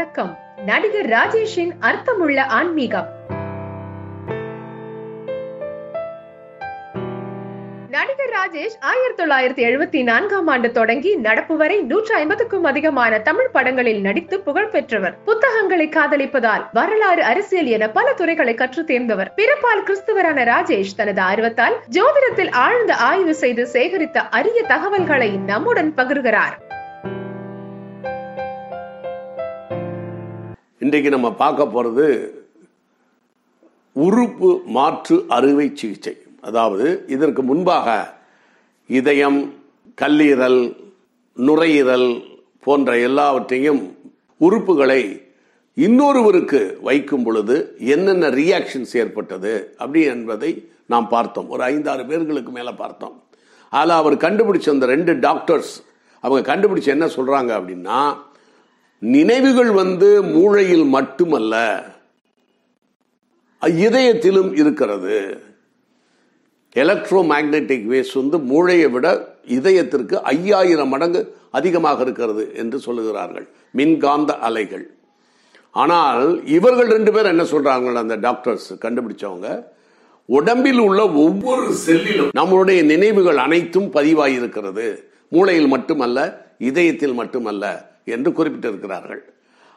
வணக்கம். நடிகர் ராஜேஷின் அர்த்தமுள்ள ஆன்மீகம். நடிகர் ராஜேஷ் ஆயிரத்தி தொள்ளாயிரத்தி எழுபத்தி நான்காம் ஆண்டு தொடங்கி நடப்பு வரை நூற்றி ஐம்பதுக்கும் அதிகமான தமிழ் படங்களில் நடித்து புகழ் பெற்றவர். புத்தகங்களை காதலிப்பதால் வரலாறு அரசியல் என பல துறைகளை கற்று தேர்ந்தவர். பிறப்பால் கிறிஸ்துவரான ராஜேஷ் தனது ஆர்வத்தால் ஜோதிடத்தில் ஆழ்ந்த ஆய்வு செய்து சேகரித்த அரிய தகவல்களை நம்முடன் பகிர்கிறார். இன்றைக்கு நம்ம பார்க்க போகிறது உறுப்பு மாற்று அறுவை சிகிச்சை. அதாவது இதற்கு முன்பாக இதயம் கல்லீரல் நுரையீரல் போன்ற எல்லாவற்றையும் உறுப்புகளை இன்னொருவருக்கு வைக்கும் பொழுது என்னென்ன ரியாக்ஷன்ஸ் ஏற்பட்டது அப்படி என்பதை நாம் பார்த்தோம். ஒரு ஐந்தாறு பேர்களுக்கு மேலே பார்த்தோம். அதில் அவர் கண்டுபிடிச்ச அந்த ரெண்டு டாக்டர்ஸ் அவங்க கண்டுபிடிச்சு என்ன சொல்கிறாங்க அப்படின்னா நினைவுகள் வந்து மூளையில் மட்டுமல்ல இதயத்திலும் இருக்கிறது. எலக்ட்ரோ மேக்னெட்டிக் வேவ்ஸ் வந்து மூளையை விட இதயத்திற்கு ஐயாயிரம் மடங்கு அதிகமாக இருக்கிறது என்று சொல்லுகிறார்கள். மின்காந்த அலைகள். ஆனால் இவர்கள் ரெண்டு பேர் என்ன சொல்றாங்க அந்த டாக்டர்ஸ் கண்டுபிடிச்சவங்க உடம்பில் உள்ள ஒவ்வொரு செல்லிலும் நம்மளுடைய நினைவுகள் அனைத்தும் பதிவாயிருக்கிறது. மூளையில் மட்டுமல்ல இதயத்தில் மட்டுமல்ல. என்று குறிப்பிட்டிருக்கிறார்கள்.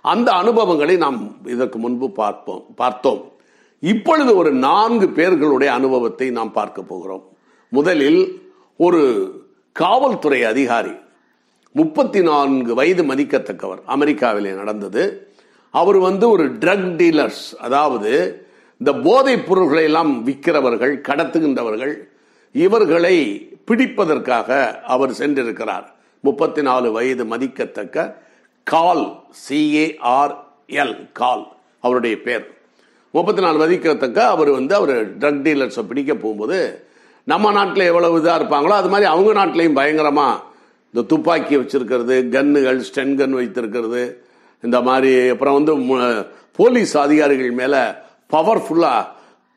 அந்த அனுபவங்களை நாம் இதற்கு முன்பு பார்ப்போம் பார்த்தோம். இப்பொழுது ஒரு நான்கு பேர்களுடைய அனுபவத்தை நாம் பார்க்க போகிறோம். முதலில் ஒரு காவல்துறை அதிகாரி முப்பத்தி நான்கு வயது மதிக்கத்தக்கவர் அமெரிக்காவிலே நடந்தது. அவர் வந்து ஒரு ட்ரக் டீலர்ஸ் அதாவது இந்த போதைப் பொருள்களை எல்லாம் விற்கிறவர்கள் கடத்துகின்றவர்கள் இவர்களை பிடிப்பதற்காக அவர் சென்றிருக்கிறார். முப்பத்தி நாலு வயது மதிக்கத்தக்க கால் சிஏஆர்எல் கால் அவருடைய பேர். முப்பத்தி நாலு மதிக்கத்தக்க அவர் வந்து அவர் ட்ரக் டீலர்ஸை பிடிக்க போகும்போது நம்ம நாட்டில் எவ்வளவு இதாக இருப்பாங்களோ அது மாதிரி அவங்க நாட்டிலையும் பயங்கரமாக இந்த துப்பாக்கி வச்சிருக்கிறது கன்னுகள் ஸ்டென் கன் வைத்திருக்கிறது இந்த மாதிரி அப்புறம் வந்து போலீஸ் அதிகாரிகள் மேலே பவர்ஃபுல்லாக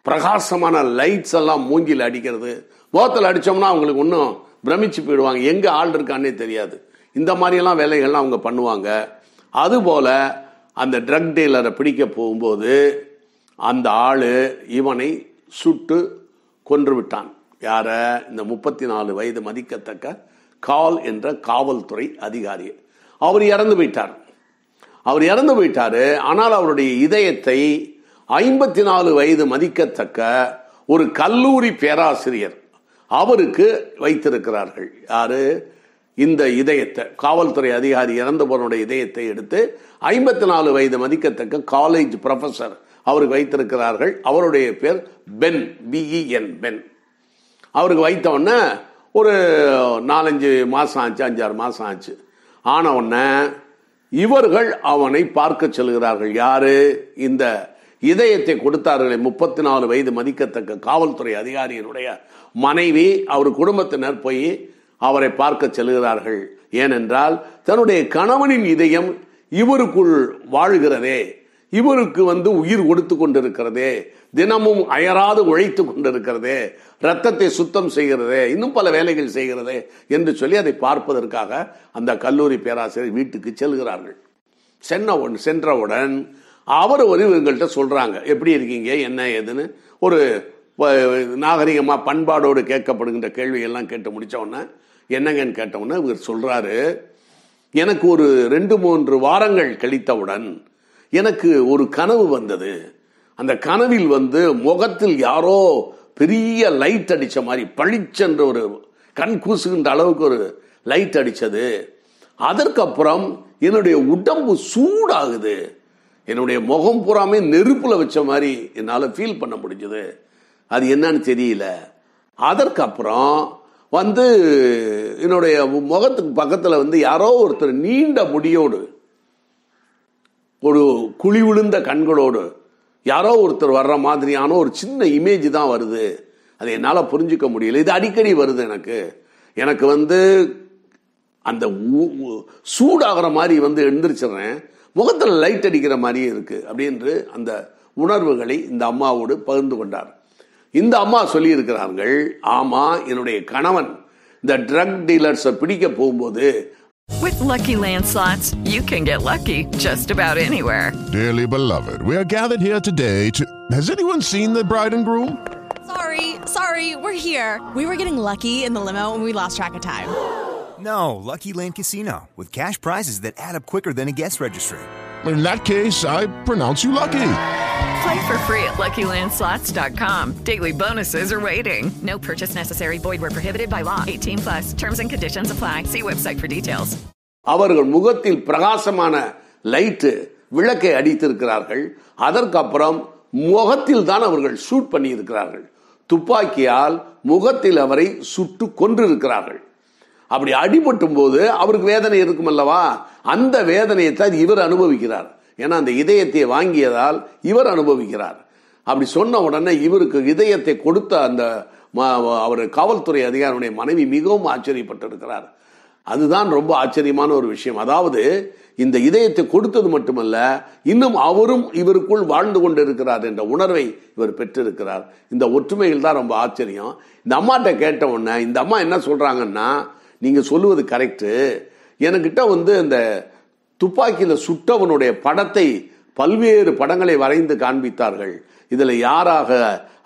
பிரகாசமான லைட்ஸ் எல்லாம் மூங்கில் அடிக்கிறது. முகத்தில் அடித்தோம்னா அவங்களுக்கு ஒன்றும் பிரமிச்சு போயிடுவாங்க. எங்கே ஆள் இருக்கான்னே தெரியாது. இந்த மாதிரியெல்லாம் வேலைகள்லாம் அவங்க பண்ணுவாங்க. அதுபோல அந்த ட்ரக் டீலரை பிடிக்க போகும்போது அந்த ஆள் இவனை சுட்டு கொன்று விட்டான் யார? இந்த முப்பத்தி நாலு வயது மதிக்கத்தக்க கால் என்ற காவல்துறை அதிகாரி. அவர் இறந்து போயிட்டார். அவர் இறந்து போயிட்டார். ஆனால் அவருடைய இதயத்தை ஐம்பத்தி நாலு வயது மதிக்கத்தக்க ஒரு கல்லூரி பேராசிரியர் அவருக்கு வைத்திருக்கிறார்கள். யாரு? இந்த இதயத்தை காவல்துறை அதிகாரி இறந்தவனுடைய இதயத்தை எடுத்து ஐம்பத்தி நாலு வயது மதிக்கத்தக்க காலேஜ் ப்ரொஃபசர் அவருக்கு வைத்திருக்கிறார்கள். அவருடைய பேர் பென் பிஇஎன் பென் அவருக்கு வைத்தவொன்னே ஒரு நாலஞ்சு மாதம் ஆச்சு அஞ்சாறு மாதம் ஆச்சு. ஆன இவர்கள் அவனை பார்க்க செல்கிறார்கள். யாரு? இந்த இதயத்தை கொடுத்தார்களே முப்பத்தி நாலு வயது மதிக்கத்தக்க காவல்துறை அதிகாரியினுடைய மனைவி அவர் குடும்பத்தினர் போய் அவரை பார்க்க செல்கிறார்கள். ஏனென்றால் தன்னுடைய கணவனின் இதயம் இவருக்குள் வாழ்கிறதே இவருக்கு வந்து உயிர் கொடுத்து கொண்டிருக்கிறதே தினமும் அயராது உழைத்து கொண்டிருக்கிறதே ரத்தத்தை சுத்தம் செய்கிறதே இன்னும் பல வேலைகள் செய்கிறதே என்று சொல்லி அதை பார்ப்பதற்காக அந்த கல்லூரி பேராசிரியர் வீட்டுக்கு செல்கிறார்கள். சென்னவுடன் சென்றவுடன் அவர் ஒரு இவங்கள்ட்ட சொல்றாங்க எப்படி இருக்கீங்க? என்ன ஏதுன்னு? ஒரு நாகரிகமாக பண்பாடோடு கேட்கப்படுகின்ற கேள்வியெல்லாம் கேட்டு முடிச்ச உடனே என்னங்கன்னு கேட்ட இவர் சொல்றாரு எனக்கு ஒரு ரெண்டு மூன்று வாரங்கள் கழித்தவுடன் எனக்கு ஒரு கனவு வந்தது. அந்த கனவில் வந்து முகத்தில் யாரோ பெரிய லைட் அடித்த மாதிரி பளிச்சென்ற ஒரு கண் கூசுகின்ற அளவுக்கு ஒரு லைட் அடித்தது அதற்கப்புறம் என்னுடைய உடம்பு சூடாகுது. என்னுடைய முகம் பூராமே நெருப்பில் வச்ச மாதிரி என்னால் ஃபீல் பண்ண முடிஞ்சது. அது என்னன்னு தெரியல. அதற்கப்புறம் வந்து என்னுடைய முகத்துக்கு பக்கத்தில் வந்து யாரோ ஒருத்தர் நீண்ட முடியோடு ஒரு குழி விழுந்த கண்களோடு யாரோ ஒருத்தர் வர்ற மாதிரியான ஒரு சின்ன இமேஜ் தான் வருது. அதை என்னால் புரிஞ்சுக்க முடியல. இது அடிக்கடி வருது எனக்கு. எனக்கு வந்து அந்த ஊ- சூடாகிற மாதிரி வந்து எழுந்திரிச்சிடுறேன். முகத்தில் லைட் அடிக்கிற மாதிரியே இருக்குது அப்படின்று அந்த உணர்வுகளை இந்த அம்மாவோடு பகிர்ந்து கொண்டார். இந்த அம்மா சொல்லி இருக்கிறார்கள் ஆமா என்னுடைய கணவன் இந்த ட்ரக் டீலர்ஸை பிடிக்க போகும்போது With Lucky Land slots, you can get lucky just about anywhere. Dearly beloved, we are gathered here today to. Has anyone seen the bride and groom? Sorry, sorry, we're here. We were getting lucky in the limo and we lost track of time. No, Lucky Land Casino, with cash prizes that add up quicker than a guest registry. In that case, I pronounce you lucky. Play for free at LuckyLandSlots.com. Daily bonuses are waiting. No purchase necessary. Void were prohibited by law. 18 plus. Terms and conditions apply. See website for details. அவர்கள் முகத்தில் பிரகாசமான light விளக்கை அடித்திருக்கிறார்கள் அதற்கப்புறம் முகத்தில் தான் அவர்கள் shoot பண்ணி இருக்கிறார்கள் துப்பாக்கியால் முகத்தில் அவரை சுட்டு கொன்றிருக்கிறார்கள் அப்படி அடிபட்டும் போது அவருக்கு வேதனை இருக்கும் அல்லவா அந்த வேதனையை தான் இவர் அனுபவிக்கிறார் ஏன்னா அந்த இதயத்தை வாங்கியதால் இவர் அனுபவிக்கிறார். அப்படி சொன்ன உடனே இவருக்கு இதயத்தை கொடுத்த அந்த ம- அவர் காவல்துறை அதிகாரியுடைய மனைவி மிகவும் ஆச்சரியப்பட்டிருக்கிறார். அதுதான் ரொம்ப ஆச்சரியமான ஒரு விஷயம். அதாவது இந்த இதயத்தை கொடுத்தது மட்டுமல்ல இன்னும் அவரும் இவருக்குள் வாழ்ந்து கொண்டிருக்கிறார் என்ற உணர்வை இவர் பெற்றிருக்கிறார். இந்த ஒற்றுமைகள் தான் ரொம்ப ஆச்சரியம். இந்த அம்மாட்ட கேட்ட உடனே இந்த அம்மா என்ன சொல்றாங்கன்னா நீங்க சொல்லுவது கரெக்டு என்கிட்ட வந்து இந்த துப்பாக்கியில் சுட்டவனுடைய படத்தை பல்வேறு படங்களை வரைந்து காண்பித்தார்கள். இதில் யாராக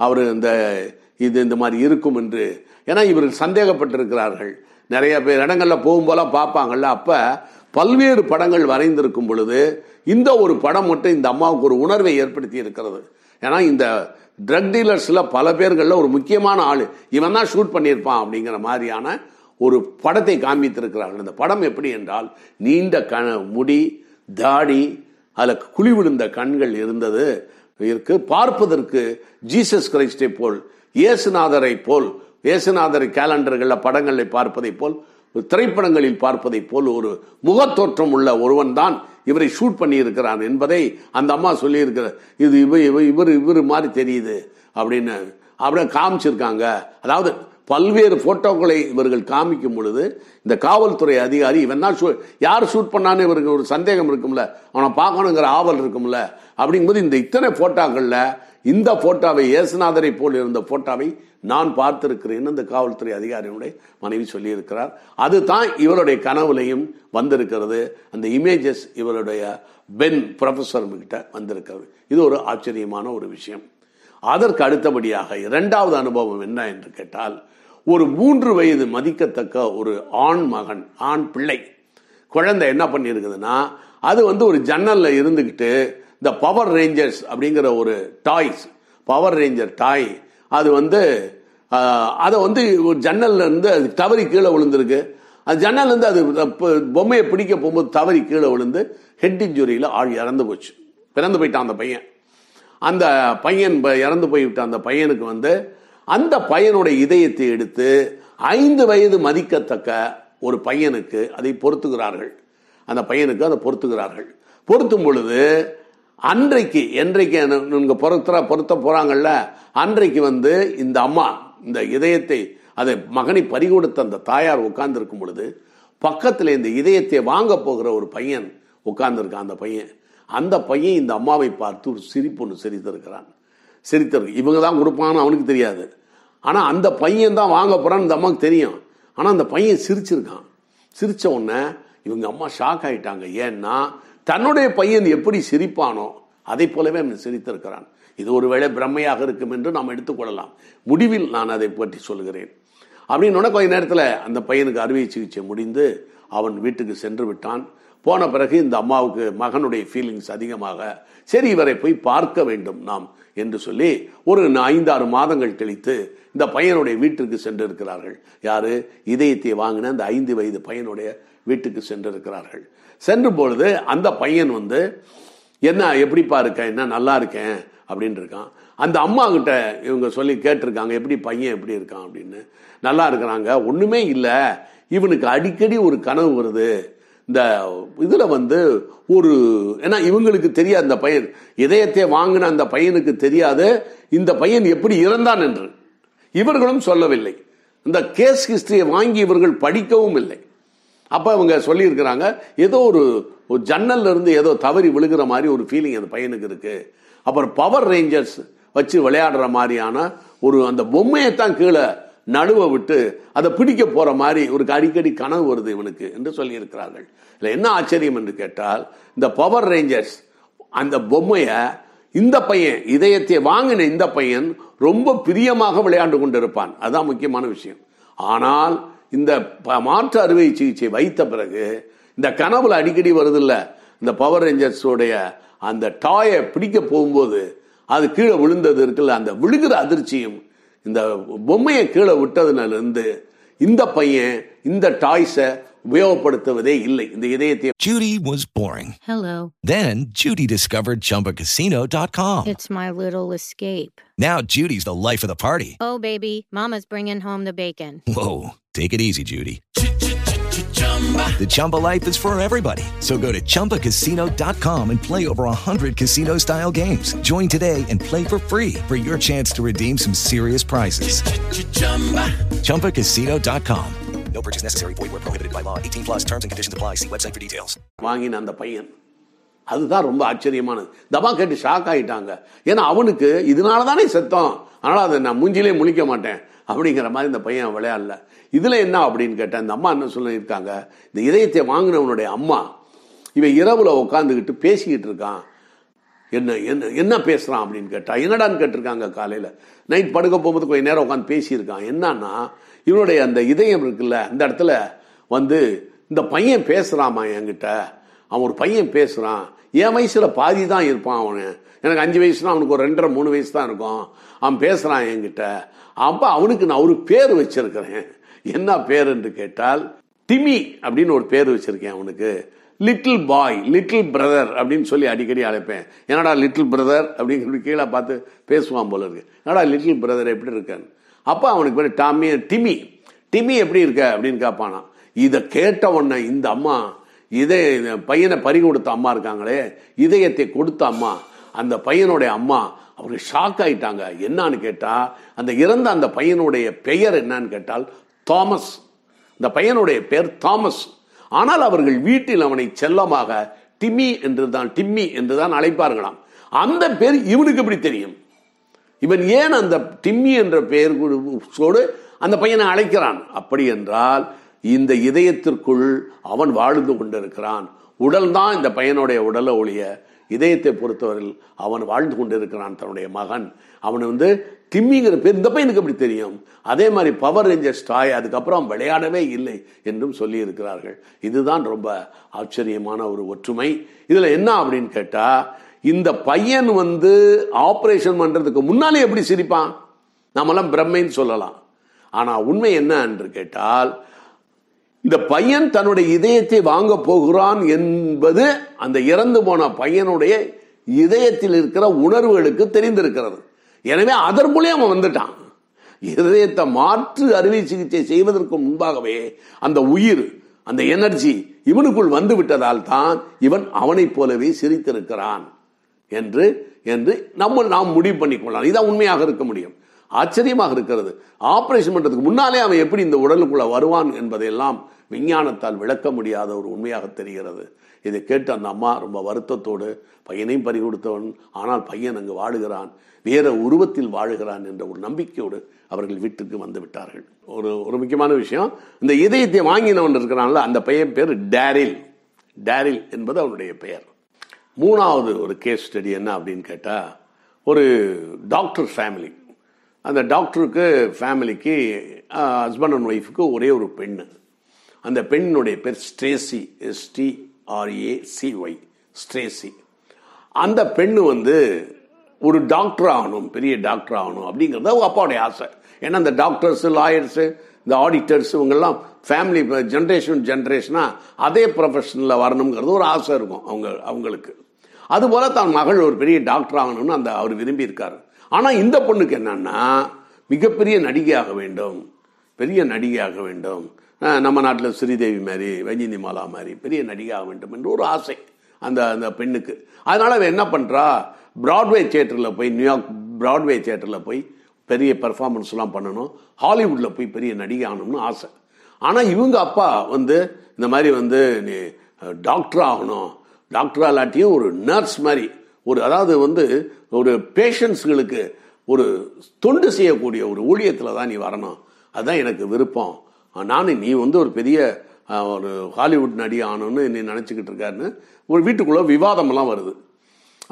அவர் இந்த இது இந்த மாதிரி இருக்கும் என்று ஏன்னா இவர்கள் சந்தேகப்பட்டிருக்கிறார்கள். நிறைய பேர் இடங்களில் போகும்போதெல்லாம் பார்ப்பாங்கள்ல அப்போ பல்வேறு படங்கள் வரைந்திருக்கும் பொழுது இந்த ஒரு படம் மட்டும் இந்த அம்மாவுக்கு ஒரு உணர்வை ஏற்படுத்தி இருக்கிறது. ஏன்னா இந்த ட்ரக் டீலர்ஸில் பல பேர்களில் ஒரு முக்கியமான ஆள். இவன் தான் ஷூட் பண்ணியிருப்பான் அப்படிங்கிற மாதிரியான ஒரு படத்தை காண்பித்திருக்கிறார்கள். இந்த படம் எப்படி என்றால் நீண்ட கண முடி தாடி அதில் குழி விழுந்த கண்கள் இருந்தது. இருக்கு. பார்ப்பதற்கு ஜீசஸ் கிரைஸ்டை போல் இயேசுநாதரை போல் இயேசுநாதரை கேலண்டர்களில் படங்களை பார்ப்பதை போல் திரைப்படங்களில் பார்ப்பதை போல் ஒரு முகத்தோற்றம் உள்ள ஒருவன் தான் இவரை ஷூட் பண்ணியிருக்கிறான் என்பதை அந்த அம்மா சொல்லியிருக்கிறார். இது இவ இவ இவர் இவர் மாதிரி தெரியுது அப்படின்னு அப்படியே காமிச்சிருக்காங்க. அதாவது பல்வேறு போட்டோக்களை இவர்கள் காமிக்கும் பொழுது இந்த காவல்துறை அதிகாரி இவன் தான் யார் ஷூட் பண்ணான்னு இவருக்கு ஒரு சந்தேகம் இருக்கும்ல. அவனை பார்க்கணுங்கிற ஆவல் இருக்கும்ல. அப்படிங்கும்போது இந்த இத்தனை போட்டோக்களில் இந்த போட்டோவை இயேசுநாதரை போல் இருந்த போட்டோவை நான் பார்த்திருக்கிறேன் இந்த காவல்துறை அதிகாரியுடைய மனைவி சொல்லியிருக்கிறார். அதுதான் இவருடைய கனவுலையும் வந்திருக்கிறது. அந்த இமேஜஸ் இவருடைய பென் ப்ரொஃபஸர் கிட்ட வந்திருக்கிறது. இது ஒரு ஆச்சரியமான ஒரு விஷயம். அதற்கு அடுத்தபடியாக இரண்டாவது அனுபவம் என்ன என்று கேட்டால் ஒரு மூன்று வயது மதிக்கத்தக்க ஒரு ஆண் மகன் ஆண் பிள்ளை. குழந்தை என்ன பண்ணியிருக்குதுன்னா அது வந்து ஒரு ஜன்னலில் இருந்துக்கிட்டு இந்த பவர் ரேஞ்சர்ஸ் அப்படிங்கிற ஒரு டாய்ஸ் பவர் ரேஞ்சர் டாய். அது வந்து அதை வந்து ஒரு ஜன்னல்ல இருந்து அது தவறி கீழே விழுந்திருக்கு. அது ஜன்னல்லேருந்து அது பொம்மையை பிடிக்க போகும்போது தவறி கீழே விழுந்து ஹெட் இன்ஜுரியில் ஆள் இறந்து போச்சு. பிறந்து போயிட்டான் அந்த பையன். அந்த பையன் இறந்து போய்விட்ட அந்த பையனுக்கு வந்து அந்த பையனுடைய இதயத்தை எடுத்து ஐந்து வயது மதிக்கத்தக்க ஒரு பையனுக்கு அதை பொருத்துகிறார்கள். அந்த பையனுக்கு அதை பொருத்துகிறார்கள். பொருத்தும் பொழுது அன்றைக்கு என்றைக்கு நீங்க பொருத்த பொருத்த போறாங்கல்ல அன்றைக்கு வந்து இந்த அம்மா இந்த இதயத்தை அதை மகனை பறிகொடுத்த அந்த தாயார் உட்கார்ந்துருக்கும் பொழுது பக்கத்தில் இந்த இதயத்தை வாங்க போகிற ஒரு பையன் உட்கார்ந்துருக்கான். அந்த பையன் அந்த பையன் இந்த அம்மாவை பார்த்து ஒரு சிரிப்பு ஒன்று சிரித்திருக்கிறான். சிரித்திருக்கு இவங்க தான் கொடுப்பான்னு அவனுக்கு தெரியாது. ஆனால் அந்த பையன் தான் வாங்க போறான்னு இந்த அம்மாவுக்கு தெரியும். ஆனால் அந்த பையன் சிரிச்சிருக்கான். சிரிச்ச உடனே இவங்க அம்மா ஷாக் ஆயிட்டாங்க. ஏன்னா தன்னுடைய பையன் எப்படி சிரிப்பானோ அதை போலவே அவன் சிரித்திருக்கிறான். இது ஒருவேளை பிரம்மையாக இருக்கும் என்று நாம் எடுத்துக்கொள்ளலாம் முடிவில் நான் அதை பற்றி சொல்கிறேன் அப்படின்னு கொஞ்ச நேரத்தில் அந்த பையனுக்கு அறுவை சிகிச்சை முடிந்து அவன் வீட்டுக்கு சென்று விட்டான். போன பிறகு இந்த அம்மாவுக்கு மகனுடைய ஃபீலிங்ஸ் அதிகமாக சரி இவரை போய் பார்க்க வேண்டும் நாம் என்று சொல்லி ஒரு ஐந்தாறு மாதங்கள் கழித்து இந்த பையனுடைய வீட்டிற்கு சென்றிருக்கிறார்கள். யாரு? இதயத்தை வாங்கின அந்த ஐந்து வயது பையனுடைய வீட்டுக்கு சென்றிருக்கிறார்கள். சென்ற பொழுது அந்த பையன் வந்து என்ன எப்படிப்பா இருக்கேன் என்ன நல்லா இருக்கேன்? அப்படின்னு இருக்கான். அந்த அம்மா கிட்ட இவங்க சொல்லி கேட்டிருக்காங்க எப்படி பையன் எப்படி இருக்கான்? அப்படின்னு. நல்லா இருக்கிறாங்க. ஒன்றுமே இல்லை. இவனுக்கு அடிக்கடி ஒரு கனவு வருது. இந்த இதில் வந்து ஒரு ஏன்னா இவங்களுக்கு தெரியாது அந்த பையன். இதயத்தை வாங்கின அந்த பையனுக்கு தெரியாது. இந்த பையன் எப்படி இறந்தான் என்று. இவர்களும் சொல்லவில்லை. இந்த கேஸ் ஹிஸ்டரியை வாங்கி இவர்கள் படிக்கவும் இல்லை. அப்போ அவங்க சொல்லியிருக்கிறாங்க ஏதோ ஒரு ஒரு ஜன்னல்ல இருந்து ஏதோ தவறி விழுகிற மாதிரி ஒரு ஃபீலிங் அந்த பையனுக்கு இருக்கு. அப்புறம் பவர் ரேஞ்சர்ஸ் வச்சு விளையாடுற மாதிரியான ஒரு அந்த பொம்மையை தான் கீழே நடுவ விட்டு அதை பிடிக்க போற மாதிரி ஒரு அடிக்கடி கனவு வருது இவனுக்கு என்று சொல்லியிருக்கிறார்கள். இல்லை என்ன ஆச்சரியம் என்று கேட்டால் இந்த பவர் ரேஞ்சர்ஸ் அந்த பொம்மையை இந்த பையன் இதயத்தை வாங்கின இந்த பையன் ரொம்ப பிரியமாக விளையாண்டு கொண்டிருப்பான். அதுதான் முக்கியமான விஷயம். ஆனால் இந்த மாற்று அறுவை சிகிச்சை வைத்த பிறகு இந்த கனவுல அடிக்கடி வருதில்ல. இந்த பவர் ரேஞ்சர்ஸோடைய அந்த டாயை பிடிக்க போகும்போது அது கீழே விழுந்தது இருக்குல்ல அந்த விழுகிற அதிர்ச்சியும் இந்த பொம்மையை கீழே விட்டதுனால இருந்து இந்த பையன் இந்த டாய்ஸை உபயோகப்படுத்துவதே இல்லை இந்த இதயத்தை Judy was boring. Hello. Then Judy discovered ChumbaCasino.com. It's my little escape. Now Judy's the life of the party. Oh, baby, Mama's bringing home the bacon. Whoa, take it easy, Judy. The Chumba life is for everybody. So go to ChumbaCasino.com and play over 100 casino style games. Join today and play for free for your chance to redeem some serious prizes. ChumbaCasino.com. No purchase necessary. Void where prohibited by law. 18 plus terms and conditions apply. See website for details. வாங்கின அந்த பையன் அதுதான் ரொம்ப ஆச்சரியமானது தபா கேட்டு shock ஆயிட்டாங்க ஏன்னா அவனுக்கு இதனால தானே செத்தோம் ஆனால் அதை நான் மூஞ்சிலே முழிக்க மாட்டேன் அப்படிங்கிற மாதிரி இந்த பையன் விளையாடல. இதில் என்ன அப்படின்னு கேட்டேன். இந்த அம்மா என்ன சொல்லியிருக்காங்க? இந்த இதயத்தை வாங்கினவனுடைய அம்மா இவன் இரவில் உட்காந்துக்கிட்டு பேசிக்கிட்டு இருக்கான். என்ன என்ன என்ன பேசுறான் அப்படின்னு கேட்டா என்னடான்னு கேட்டிருக்காங்க காலையில். நைட் படுக்க போகும்போது கொஞ்சம் நேரம் உட்காந்து பேசியிருக்கான். என்னன்னா இவனுடைய அந்த இதயம் இருக்குல்ல அந்த இடத்துல வந்து இந்த பையன் பேசுகிறாமா என்கிட்ட? அவன் ஒரு பையன் பேசுகிறான் என் வயசில் பாதி தான் இருப்பான் அவனு. எனக்கு அஞ்சு வயசுனா அவனுக்கு ஒரு ரெண்டரை மூணு வயசு தான் இருக்கும். அவன் பேசுகிறான் என்கிட்ட. அப்போ அவனுக்கு நான் ஒரு பேர் வச்சிருக்கிறேன். என்ன பேர் என்று கேட்டால் டிமி அப்படின்னு ஒரு பேர் வச்சிருக்கேன் அவனுக்கு. லிட்டில் பாய் லிட்டில் பிரதர் அப்படின்னு சொல்லி அடிக்கடி அழைப்பேன். என்னடா லிட்டில் பிரதர் அப்படின்னு சொல்லி கீழே பார்த்து பேசுவான் போல இருக்கு. என்னடா லிட்டில் பிரதர் எப்படி இருக்கேன் அப்போ அவனுக்கு பேர் டாமி டிமி டிமி எப்படி இருக்க அப்படின்னு கேட்பானா இதை கேட்ட உடனே இந்த அம்மா இதய பையனை பறி கொடுத்த அம்மா இருக்காங்களே இதயத்தை கொடுத்த அம்மா அந்த பையனுடைய அம்மா அவருக்கு ஷாக் ஆயிட்டாங்க. என்னன்னு கேட்டா அந்த இறந்த அந்த பையனுடைய பெயர் என்னன்னு கேட்டால் தாமஸ் இந்த பையனுடைய பெயர் தாமஸ் ஆனால் அவர்கள் வீட்டில் அவனை செல்லமாக டிம்மி என்று தான் டிம்மி என்று தான் அழைப்பார்களாம். அந்த பேர் இவனுக்கு எப்படி தெரியும்? இவன் ஏன் அந்த டிம்மி என்ற பெயரோடு அந்த பையனை அழைக்கிறான்? அப்படி என்றால் இந்த இதயத்திற்குள் அவன் வாழ்ந்து கொண்டிருக்கிறான். உடல் தான் இந்த பையனுடைய உடலை ஒழிய இதயத்தை பொறுத்தவரையில் அவன் வாழ்ந்து கொண்டிருக்கிறான் தன்னுடைய மகன். அவன் வந்து டிம்மிங்கிற பேர் இந்த பையனுக்கு எப்படி தெரியும்? அதே மாதிரி பவர் ரேஞ்சர்ஸ் டாய் அதுக்கப்புறம் விளையாடவே இல்லை என்றும் சொல்லி இருக்கிறார்கள் இதுதான் ரொம்ப ஆச்சரியமான ஒரு ஒற்றுமை. இதுல என்ன அப்படின்னு கேட்டா இந்த பையன் வந்து ஆபரேஷன் பண்றதுக்கு முன்னாலே எப்படி சிரிப்பான்? நாமெல்லாம் பிரம்மைன்னு சொல்லலாம். ஆனா உண்மை என்ன என்று கேட்டால் இந்த பையன் தன்னுடைய இதயத்தை வாங்க போகிறான் என்பது அந்த இறந்து போன பையனுடைய இதயத்தில் இருக்கிற உணர்வுகளுக்கு தெரிந்திருக்கிறது. எனவே அதன் மூலியம் அவன் வந்துட்டான். இதயத்தை மாற்று அறுவை சிகிச்சை செய்வதற்கு முன்பாகவே அந்த உயிர் அந்த எனர்ஜி இவனுக்குள் வந்து விட்டதால் தான் இவன் அவனைப் போலவே சிரித்திருக்கிறான் என்று என்று நம்ம நாம் முடிவு பண்ணிக்கொள்ளலாம் இதான் உண்மையாக இருக்க முடியும். ஆச்சரியமாக இருக்கிறது. ஆபரேஷன் பண்றதுக்கு முன்னாலே அவன் எப்படி இந்த உடலுக்குள்ள வருவான் என்பதையெல்லாம் விஞ்ஞானத்தால் விளக்க முடியாத ஒரு உண்மையாக தெரிகிறது. இதை கேட்டு அந்த அம்மா ரொம்ப வருத்தத்தோடு பையனையும் பறி கொடுத்தவன் ஆனால் பையன் அங்கு வாழுகிறான் வேற உருவத்தில் வாழுகிறான் என்ற ஒரு நம்பிக்கையோடு அவர்கள் வீட்டுக்கு வந்து விட்டார்கள். ஒரு ஒரு முக்கியமான விஷயம் இந்த இதயத்தை வாங்கினவன் இருக்கிறான்ல அந்த பையன் பேர் டேரில் டேரில் என்பது அவனுடைய பெயர். மூணாவது ஒரு கேஸ் ஸ்டடி என்ன அப்படின்னு கேட்டால் ஒரு டாக்டர் ஃபேமிலி அந்த டாக்டருக்கு ஃபேமிலிக்கு ஹஸ்பண்ட் அண்ட் ஒய்ஃபுக்கு ஒரே ஒரு பெண். அந்த பெண்ணுடைய பேர் ஸ்ட்ரேசி எஸ்டிஆர்ஏ சிஒய் ஸ்ட்ரேசி அந்த பெண்ணு வந்து ஒரு டாக்டர் ஆகணும் பெரிய டாக்டர் ஆகணும் அப்படிங்கிறது அப்பாவுடைய ஆசை. ஏன்னா அந்த டாக்டர்ஸ் லாயர்ஸ் இந்த ஆடிட்டர்ஸ் இவங்கெல்லாம் ஃபேமிலி ஜென்ரேஷன் ஜென்ரேஷனா அதே ப்ரொஃபஷனில் வரணுங்கிறது ஒரு ஆசை இருக்கும் அவங்க அவங்களுக்கு. அதுபோல தான் மகள் ஒரு பெரிய டாக்டர் ஆகணும்னு அந்த அவர் விரும்பி இருக்காரு ஆனால் இந்த பொண்ணுக்கு என்னன்னா மிகப்பெரிய நடிகையாக வேண்டும். பெரிய நடிகையாக வேண்டும். நம்ம நாட்டில் ஸ்ரீதேவி மாதிரி வஞ்சினி மாலா மாதிரி பெரிய நடிகையாக வேண்டும் என்று ஒரு ஆசை அந்த அந்த பெண்ணுக்கு. அதனால் அவன் என்ன பண்ணுறா ப்ராட்வே தியேட்டரில் போய் நியூயார்க் பிராட்வே தியேட்டரில் போய் பெரிய பெர்ஃபார்மன்ஸ்லாம் பண்ணணும். ஹாலிவுட்டில் போய் பெரிய நடிகை ஆகணும்னு ஆசை. ஆனால் இவங்க அப்பா வந்து இந்த மாதிரி வந்து நீ டாக்டர் ஆகணும். டாக்டர் இல்லாட்டியும் ஒரு நர்ஸ் மாதிரி. ஒரு அதாவது வந்து ஒரு பேஷன்ஸுகளுக்கு ஒரு தொண்டு செய்யக்கூடிய ஒரு ஊழியத்தில் தான் நீ வரணும். அதுதான் எனக்கு விருப்பம். நானும் நீ வந்து ஒரு பெரிய ஒரு ஹாலிவுட் நடி ஆகணும்னு நீ நினச்சிக்கிட்டு இருக்காருன்னு ஒரு வீட்டுக்குள்ளே விவாதமெல்லாம் வருது.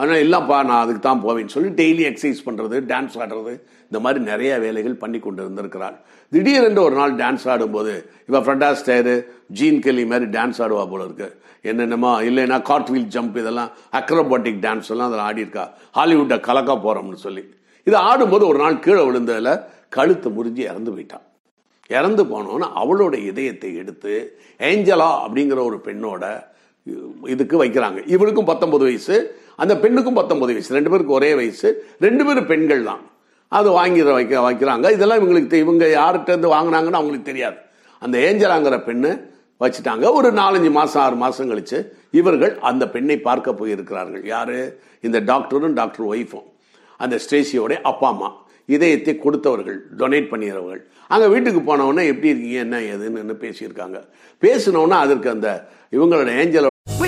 ஆனால் இல்லைப்பா நான் அதுக்கு தான் போவேன்னு சொல்லி டெய்லி எக்ஸசைஸ் பண்ணுறது டான்ஸ் ஆடுறது இந்த மாதிரி நிறைய வேலைகள் பண்ணி கொண்டு இருந்திருக்கிறாள் திடீரென்று ஒரு நாள் டான்ஸ் ஆடும்போது இப்போ ஃப்ரெண்டாஸ் ஸ்டேரு ஜீன் கெல்லி மாதிரி டான்ஸ் ஆடுவா போல இருக்கு. என்னென்னமோ இல்லைன்னா கார்ட்வீல் ஜம்ப் இதெல்லாம் அக்ரோபாட்டிக் டான்ஸ் எல்லாம் அதில் ஆடியிருக்கா. ஹாலிவுட்டை கலக்க போகிறோம்னு சொல்லி. இதை ஆடும்போது ஒரு நாள் கீழே விழுந்ததில் கழுத்து முறிஞ்சு இறந்து போயிட்டான் இறந்து போனோன்னு அவளோட இதயத்தை எடுத்து ஏஞ்சலா அப்படிங்கிற ஒரு பெண்ணோட இதுக்கு வைக்கிறாங்க. இவளுக்கும் பத்தொன்பது வயசு அந்த பெண்ணுக்கும் பத்தொன்பது வயசு ரெண்டு பேருக்கு ஒரே வயசு ரெண்டு பேரும் பெண்கள் தான். அது வாங்கி வைக்க வைக்கிறாங்க. இதெல்லாம் இவங்களுக்கு இவங்க யார்கிட்ட இருந்து வாங்கினாங்கன்னு அவங்களுக்கு தெரியாது. அந்த ஏஞ்சலாங்கிற பெண்ணு வச்சுட்டாங்க. ஒரு நாலஞ்சு மாசம் ஆறு மாசம் கழிச்சு இவர்கள் அந்த பெண்ணை பார்க்க போயிருக்கிறார்கள். யாரு? இந்த டாக்டரும் டாக்டர் ஒய்ஃபும். அந்த ஸ்டேசியோட அப்பா அம்மா. இதயத்தை கொடுத்தவர்கள் டொனேட் பண்ணிடுறவர்கள் அங்க வீட்டுக்கு போனவொடனே எப்படி இருக்கீங்க என்ன ஏதுன்னு பேசியிருக்காங்க. பேசினோன்னா அதற்கு அந்த இவங்களோட angel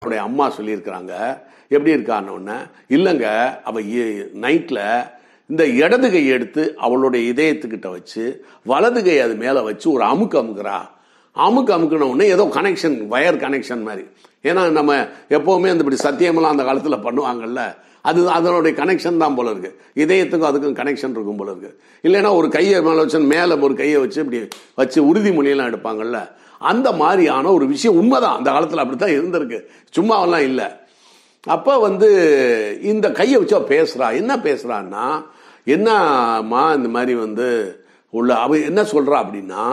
அவருடைய அம்மா சொல்லியிருக்கிறாங்க. எப்படி இருக்கான்னு இல்லைங்க அவ நைட்டில் இந்த இடது கை எடுத்து அவளுடைய இதயத்துக்கிட்ட வச்சு வலது கை அது மேலே வச்சு ஒரு அமுக்கு அமுக்குறா. அமுக்கு அமுக்குன ஏதோ கனெக்ஷன் வயர் கனெக்ஷன் மாதிரி. ஏன்னா நம்ம எப்போவுமே இந்த இப்படி சத்தியமெல்லாம் அந்த காலத்தில் பண்ணுவாங்கல்ல. அது அதனுடைய கனெக்ஷன் தான் போல இருக்கு. இதயத்துக்கும் அதுக்கும் கனெக்ஷன் இருக்கும் போல இருக்கு. இல்லைன்னா ஒரு கையை மேலே வச்சு மேலே ஒரு கையை வச்சு இப்படி வச்சு உறுதிமொழியெல்லாம் எடுப்பாங்கல்ல. அந்த மாதிரியான ஒரு விஷயம் உண்மைதான். அந்த காலத்தில் அப்படித்தான் இருந்திருக்கு. சும்மாவெல்லாம் இல்லை. அப்போ வந்து இந்த கையை வச்சா பேசுகிறா பேசுறா. என்ன பேசுறான்னா என்னம்மா இந்த மாதிரி வந்து உள்ள அவ என்ன சொல்றா அப்படின்னா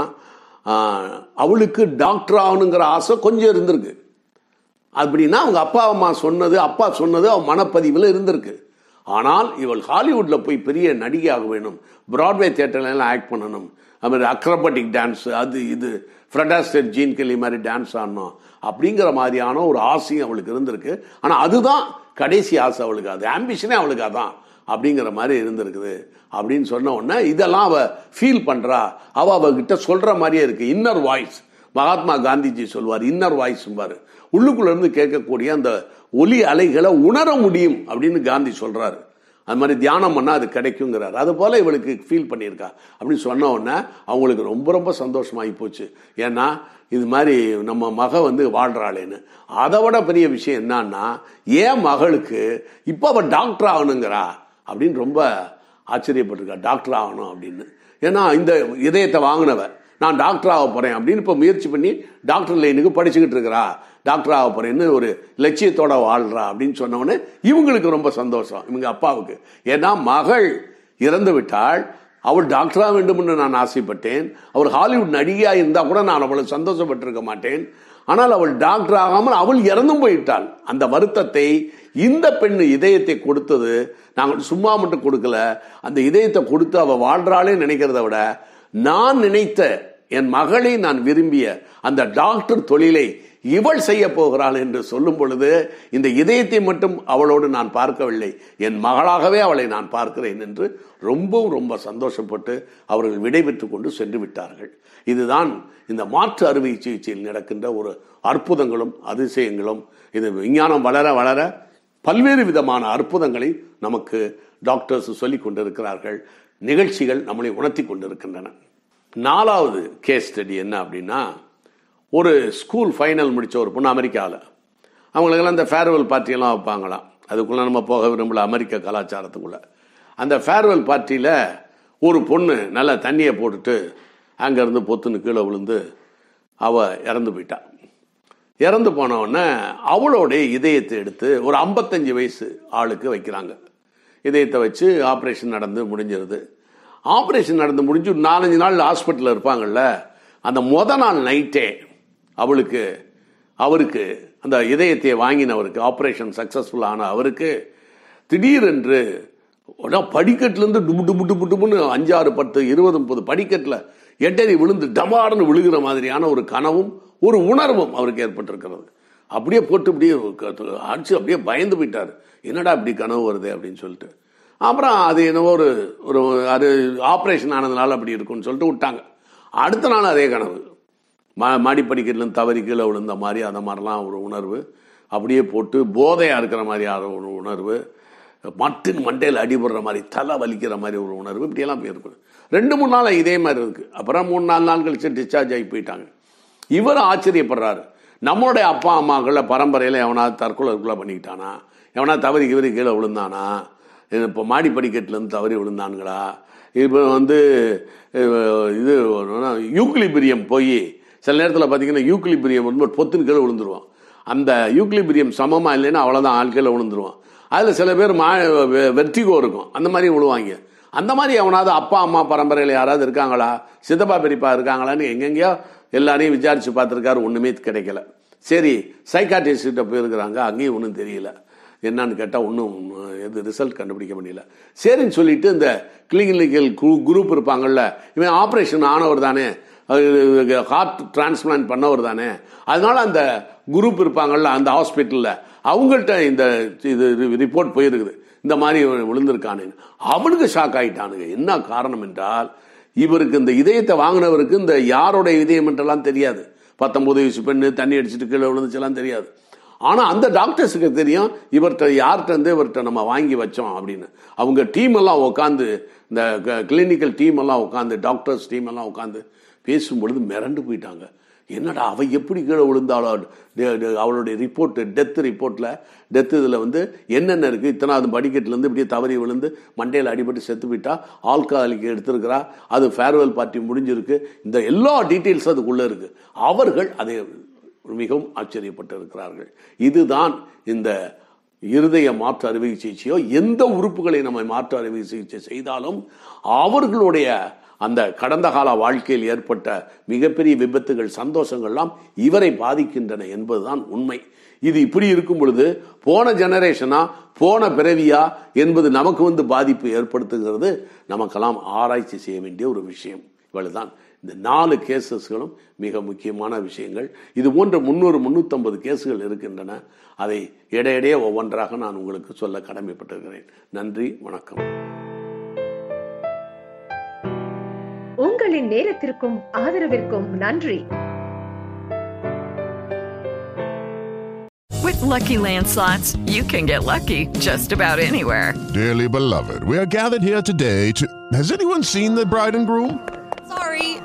அவளுக்கு டாக்டர் ஆகணுங்கிற ஆசை கொஞ்சம் இருந்திருக்கு. அப்படின்னா அவங்க அப்பா அம்மா சொன்னது அப்பா சொன்னது அவன் மனப்பதிவில் இருந்திருக்கு. ஆனால் இவள் ஹாலிவுட்ல போய் பெரிய நடிகையாக வேணும். பிராட்வே தியேட்டர்ல ஆக்ட் பண்ணணும். அது மாதிரி அக்ரபட்டிக் டான்ஸ் அது இது. ஃப்ரெடாஸ்டர் ஜீன் கெல்லி மாதிரி டான்ஸ் ஆடணும் அப்படிங்கிற மாதிரியான ஒரு ஆசையும் அவளுக்கு இருந்திருக்கு. ஆனால் அதுதான் கடைசி ஆசை அவளுக்கு. அது ஆம்பிஷனே அவளுக்கு அதான் அப்படிங்கிற மாதிரி இருந்திருக்குது. அப்படின்னு சொன்ன உடனே இதெல்லாம் அவள் ஃபீல் பண்ணுறா அவ அவகிட்ட சொல்கிற மாதிரியே இருக்குது இன்னர் வாய்ஸ் மகாத்மா காந்திஜி சொல்வார் இன்னர் வாய்ஸ்ம்பார் உள்ளுக்குள்ளேருந்து கேட்கக்கூடிய அந்த ஒலி அலைகளை உணர முடியும் அப்படின்னு காந்தி சொல்கிறாரு அது மாதிரி தியானம் பண்ணால் அது கிடைக்குங்கிறார். அது போல் இவளுக்கு ஃபீல் பண்ணியிருக்கா. அப்படின்னு சொன்ன உடனே அவங்களுக்கு ரொம்ப ரொம்ப சந்தோஷமாகி போச்சு. ஏன்னா இது மாதிரி நம்ம மக வந்து வாழ்கிறாளேன்னு அதை விட பெரிய விஷயம் என்னன்னா ஏன் மகளுக்கு இப்போ அவள் டாக்டர் ஆகணுங்கிறா? அப்படின்னு ரொம்ப ஆச்சரியப்பட்டிருக்கா. டாக்டர் ஆகணும் அப்படின்னு. ஏன்னா இந்த இதயத்தை வாங்கினவ. நான் டாக்டர் ஆக போறேன் அப்படின்னு இப்போ முயற்சி பண்ணி டாக்டர் லைனுக்கு படிச்சுக்கிட்டு இருக்கிறா. டாக்டர் ஆக போறேன்னு ஒரு லட்சியத்தோட வாழ்றா அப்படின்னு சொன்னவொடனே இவங்களுக்கு ரொம்ப சந்தோஷம். இவங்க அப்பாவுக்கு. ஏன்னா மகள் இறந்து விட்டால் அவள் டாக்டரா வேண்டும் என்று நான் ஆசைப்பட்டேன். அவர் ஹாலிவுட் நடிகையா இருந்தால் கூட நான் அவளை சந்தோஷப்பட்டிருக்க மாட்டேன். ஆனால் அவள் டாக்டர் ஆகாமல் அவள் இறந்தும் போயிட்டாள். அந்த வருத்தத்தை இந்த பெண் இதயத்தை கொடுத்தது நாங்கள் சும்மா மட்டும் கொடுக்கல. அந்த இதயத்தை கொடுத்து அவள் வாழ்றாளே நினைக்கிறத விட நான் நினைத்த என் மகளை நான் விரும்பிய அந்த டாக்டர் தொழிலை இவள் செய்ய போகிறாள் என்று சொல்லும் பொழுது இந்த இதயத்தை மட்டும் அவளோடு நான் பார்க்கவில்லை. என் மகளாகவே அவளை நான் பார்க்கிறேன் என்று ரொம்பவும் ரொம்ப சந்தோஷப்பட்டு அவர்கள் விடைபெற்று கொண்டு சென்று விட்டார்கள். இதுதான் இந்த மாற்று அறுவை சிகிச்சையில் நடக்கின்ற ஒரு அற்புதங்களும் அதிசயங்களும் இது விஞ்ஞானம் வளர வளர பல்வேறு விதமான அற்புதங்களை நமக்கு டாக்டர்ஸ் சொல்லிக் கொண்டிருக்கிறார்கள். நிகழ்ச்சிகள் நம்மளை உணர்த்தி கொண்டிருக்கின்றன. நாலாவது கேஸ் ஸ்டடி என்ன அப்படின்னா ஒரு ஸ்கூல் ஃபைனல் முடித்த ஒரு பொண்ணு அமெரிக்காவில் அவங்களுக்கெல்லாம் இந்த ஃபேர்வெல் பார்ட்டியெல்லாம் வைப்பாங்களாம். அதுக்குள்ளே நம்ம போக விரும்பல அமெரிக்க கலாச்சாரத்துக்குள்ளே. அந்த ஃபேர்வெல் பார்ட்டியில் ஒரு பொண்ணு நல்லா தண்ணியை போட்டுட்டு அங்கேருந்து பொத்துன்னு கீழே விழுந்து அவள் இறந்து போயிட்டாள் இறந்து போனவுடனே அவளோடைய இதயத்தை எடுத்து ஒரு ஐம்பத்தஞ்சு வயசு ஆளுக்கு வைக்கிறாங்க. இதயத்தை வச்சு ஆப்ரேஷன் நடந்து முடிஞ்சிருது. ஆப்ரேஷன் நடந்து முடிஞ்சு நாலஞ்சு நாள் ஹாஸ்பிட்டலில் இருப்பாங்கல்ல அந்த மொதல் நாள் நைட்டே அவளுக்கு அவருக்கு அந்த இதயத்தை வாங்கினவருக்கு ஆப்ரேஷன் சக்ஸஸ்ஃபுல் ஆன அவருக்கு திடீரென்று படிக்கட்டுலேருந்து டுபு டுபு டுபு டுபுன்னு அஞ்சாறு பத்து இருபது முப்பது படிக்கட்டில் எட்டடி விழுந்து டமார்னு விழுகிற மாதிரியான ஒரு கனவும் ஒரு உணர்வும் அவருக்கு ஏற்பட்டிருக்கிறது. அப்படியே போட்டு அப்படியே அடிச்சு அப்படியே பயந்து போயிட்டார். என்னடா இப்படி கனவு வருது அப்படின்னு சொல்லிட்டு. அப்புறம் அது என்னவோ ஒரு ஒரு அது ஆப்ரேஷன் ஆனதுனால அப்படி இருக்கும்னு சொல்லிட்டு விட்டாங்க. அடுத்த நாள் அதே கனவு. மா மாடிப்படிக்கட்டிலேருந்து தவறி கீழே விழுந்த மாதிரி அந்த மாதிரிலாம் ஒரு உணர்வு. அப்படியே போட்டு போதையாக இருக்கிற மாதிரி ஒரு உணர்வு. மட்டின் மண்டையில் அடிபடுற மாதிரி தலை வலிக்கிற மாதிரி ஒரு உணர்வு. இப்படியெல்லாம் போயிருக்கும் ரெண்டு மூணு நாள் இதே மாதிரி இருக்குது அப்புறம் மூணு நாலு நாள் கழிச்சு டிஸ்சார்ஜ் ஆகி போயிட்டாங்க. இவர் ஆச்சரியப்படுறாரு. நம்மளுடைய அப்பா அம்மாக்கள பரம்பரையில் எவனாவது தற்கொலை பண்ணிக்கிட்டானா? எவனா தவறி கிவறி கீழே விழுந்தானா? இப்போ மாடி படிக்கட்டுலேருந்து தவறி விழுந்தானுங்களா? இப்போ வந்து இது யூக்லிபிரியம் போய் சில நேரத்தில் பார்த்தீங்கன்னா யூக்லிபிரியம் வந்து ஒரு பொத்துன்னு கீழே விழுந்துருவான். அந்த யூக்லிபிரியம் சமமாக இல்லைன்னா அவ்வளோதான் ஆள் கீழே விழுந்துருவான். அதில் சில பேர் மா வெர்டிகோ இருக்கும். அந்த மாதிரி விழுவாங்க. அந்த மாதிரி அவனாவது அப்பா அம்மா பரம்பரையில் யாராவது இருக்காங்களா? சித்தப்பா பெரியப்பா இருக்காங்களான்னு எங்கெங்கேயோ எல்லாரையும் விசாரித்து பார்த்துருக்காரு. ஒன்றுமே கிடைக்கல. சரி சைக்காட்டிஸ்ட்ட போயிருக்கிறாங்க. அங்கேயும் ஒன்றும் தெரியல. என்னன்னு கேட்டால் ஒன்றும் எது ரிசல்ட் கண்டுபிடிக்க முடியல. சரின்னு சொல்லிட்டு இந்த கிளினிக்கல் குரூப் இருப்பாங்கல்ல இவன் ஆப்ரேஷன் ஆனவர் தானே. ஹார்ட் டிரான்ஸ்பிளான்ட் பண்ணவர் தானே. அதனால அந்த குரூப் இருப்பாங்கல்ல அந்த ஹாஸ்பிட்டலில் அவங்கள்ட்ட இந்த இது ரிப்போர்ட் போயிருக்குது. இந்த மாதிரி விழுந்திருக்கானு அவனுக்கு ஷாக் ஆயிட்டானுங்க. என்ன காரணம் என்றால் இவருக்கு இந்த இதயத்தை வாங்கினவருக்கு இந்த யாரோட இதயம் என்றெல்லாம் தெரியாது. பத்தொன்பது வயசு பெண்ணு தண்ணி அடிச்சுட்டு கீழே விழுந்துச்செல்லாம் தெரியாது. ஆனால் அந்த டாக்டர்ஸுக்கு தெரியும் இவர்கிட்ட யார்கிட்டருந்து இவர்கிட்ட நம்ம வாங்கி வச்சோம் அப்படின்னு. அவங்க டீம் எல்லாம் உட்காந்து இந்த கிளினிக்கல் டீம் எல்லாம் உட்காந்து டாக்டர்ஸ் டீம் எல்லாம் உட்காந்து பேசும்பொழுது மிரண்டு போயிட்டாங்க. என்னடா அவள் எப்படி கீழே விழுந்தாளோ? அவளுடைய ரிப்போர்ட் டெத் ரிப்போர்ட்டில் டெத் இதில் வந்து என்னென்ன இருக்குது இத்தனாவது படிக்கட்டுலேருந்து இப்படியே தவறி விழுந்து மண்டையில் அடிபட்டு செத்து போயிட்டா? ஆல்காலிக்கு எடுத்திருக்கிறா? அது ஃபேர்வெல் பார்ட்டி முடிஞ்சிருக்கு. இந்த எல்லா டீட்டெயில்ஸும் அதுக்குள்ளே இருக்குது அவர்கள் அதை மிகவும் ஆச்சரியப்பட்டு இருக்கிறார்கள் இதுதான் இந்த இருதய மாற்று அறுவை சிகிச்சையோ எந்த உறுப்புகளை நம்ம மாற்று அறுவை சிகிச்சை செய்தாலும் அவர்களுடைய அந்த கடந்த கால வாழ்க்கையில் ஏற்பட்ட மிகப்பெரிய விபத்துகள் சந்தோஷங்கள்லாம் இவரை பாதிக்கின்றன என்பதுதான் உண்மை. இது இப்படி இருக்கும் பொழுது போன ஜெனரேஷனா போன பிறவியா என்பது நமக்கு வந்து பாதிப்பு ஏற்படுத்துகிறது. நமக்கெல்லாம் ஆராய்ச்சி செய்ய வேண்டிய ஒரு விஷயம். இவ்வளவுதான். இந்த நாலு கேசஸ்களும் மிக முக்கியமான விஷயங்கள் இது போன்ற முன்னூறு முன்னூத்தம்பது கேசுகள் இருக்கின்றன அதை இடையிடையே ஒவ்வொன்றாக நான் உங்களுக்கு சொல்ல கடமைப்பட்டிருக்கிறேன் நன்றி வணக்கம் உங்களின் நேரத்திற்கும் ஆதரவிற்கும் நன்றி With lucky landslots, you can get lucky just about anywhere. Dearly beloved, we are gathered here today to. Has anyone seen the bride and groom?